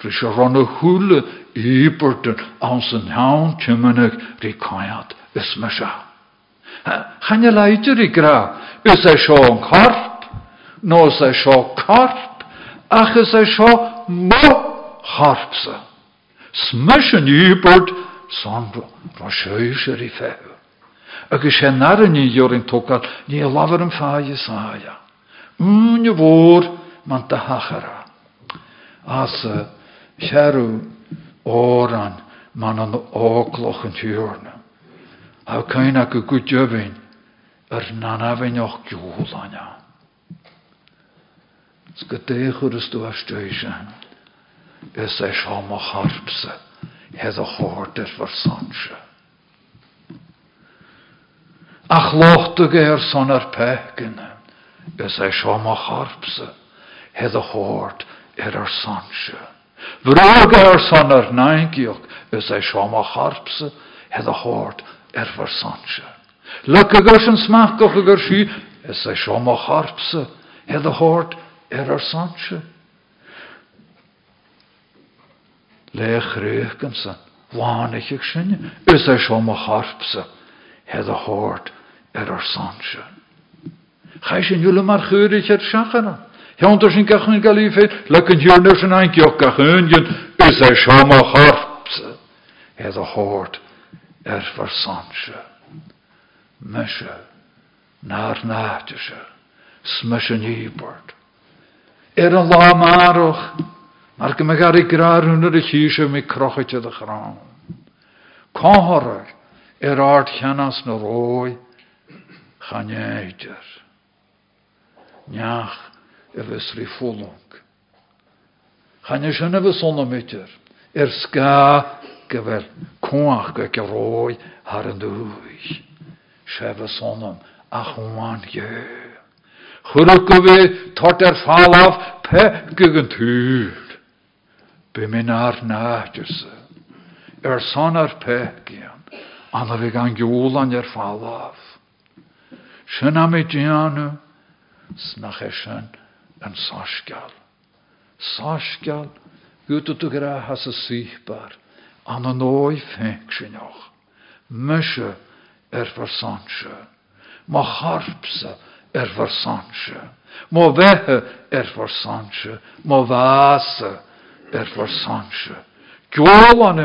Rys a ron y hwle húbert an sy'n hawn tymynnig ri coiad ysmysja. Chan y leidr i gra, ys ei sio yn corp, ei sio ach ys ei sio mo harpsa. Smys yn húbert son rosioisir i few. Agus jorin tokal ní lawer an fáie sája. Úne voor man de hachara. As cheru óran man an ókloch an tjúrne. Ha er nanavin och gjúlanja. Ska dechur is du harpse. Hed a hort er sanse. Ach lochtige er son er pekene. Is ei sjama harpse. Hed a hort er er sanse. Vrog er son er nainkiok. Is ei sjama harpse. Hed a hort er var sanse. Lukke gurs en smak och gur sky. Is ei sjama harpse. Hed a hort er er sanse. Le chréchgansa, bháinnig sinne, is é seo mo harpsa, head a hort ar ar sanse. Chai sin jule mar chuúrich ar seachana. Heantar sin gachan galífé, le an dúrnar sin é seo mo harpsa, head a hort ar far sanse. Meise, nar náteise, smes an híbord. Er an Mar go me gar i graar húnar a chíise mi crochaite a chrán. Cáthar ar ard cheannas na rói chanéidir. Neach a bheits rí fólung. Channe sinna bheith sonna mitir. Er ská go bhfuil cuaach go go rói har an ar pe. Be min ar náidirsa. Er san ar pegian. Anna vi gan gjólan er fallaf. Sin am i er sin an saskal. Saskal. Gúta tu gra has a. Anna nói fenk sin och. Myse er var sanse. Ma harpsa er var sanse. Má vehe er var sanse. Má vase er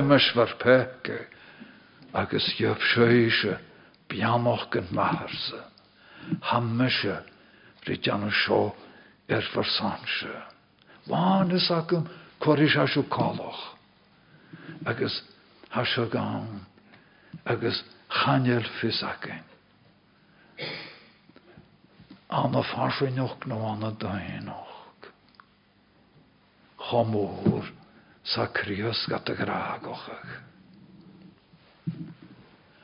mys var peke, agus jöf sjöise, bjamokken maharse. Hammese, ritjanu sjó, er for sanse. Vane sakum, korish hashu kaloch. Agus hashu gaun, agus chanel fisaken. Anna farsi nog no chomúr sa grágochach.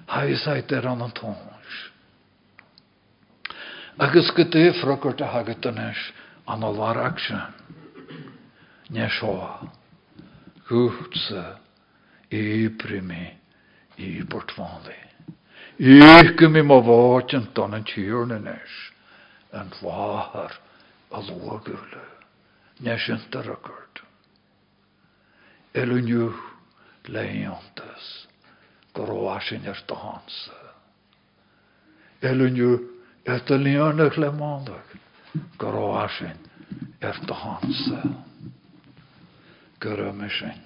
Hij zei er aan het ons. Agus go dé frogurt a hagatanis an a larach sin. Ne seo. Gútsa í primi í portfáli. Ich go mi má bháit an don an tíúrnanis an bháhar a lógurle. Ne sin daragurt. Eluniu er de hanse. Eluniu er de leonig le maandag gorwasin er de hanse. Guramishin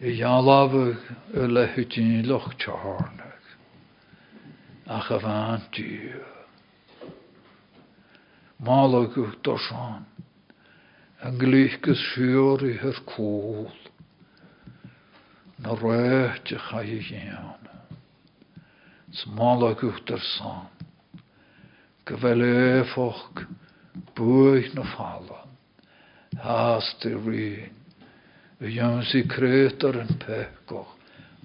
i an lábhah u le thutíí locht se hánach a go bhhain tú. Mála go do seán an glúchgus siúr i thir cóil na réte cha dhéana. Smála gotar san go bhfuil éfach buich na fála, háas de rion. Y jan si crétar an pecoch,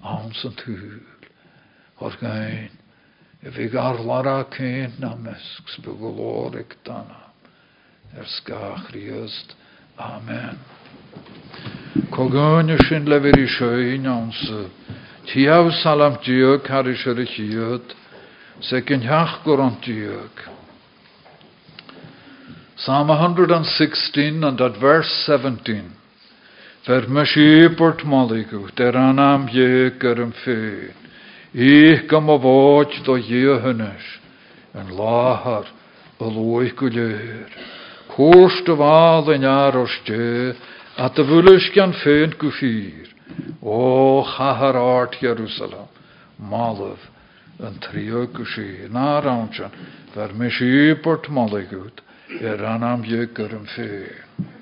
ans an túl, o'r gain, If ik ar lara céint na mesks begolórig dana. Er skach riust. Amen. Cogóne sin le vir i sjöin anse. Tiav salam diog harish ar ich iod. Second hach goran diog. Psalm 116 and at verse 17. Ver me sieport maligu, der gam an láthar a luich go léir. Cúst a bhád an aroste a de bhuilis gan féin go fír. Ó chahar art Jerusalem, Malaf an trio. Ná ránsean, ver me an féin.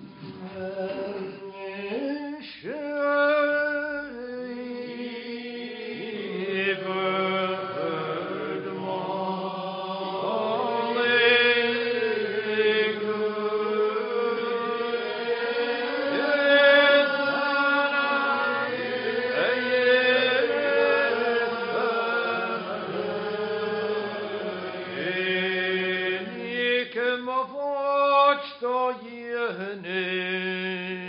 Yahane.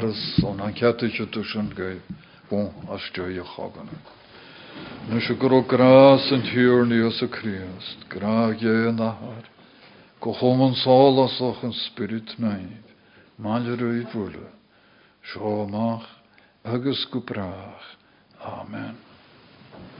Naras on an ceatise tú sin go bú asteo a chaganna. Nu se go grás an hiúrní os a Christ, gra gé nahar, go chom an sálas och an spirit naid, maiile ru i bhúle, Shomach agus go. Amen.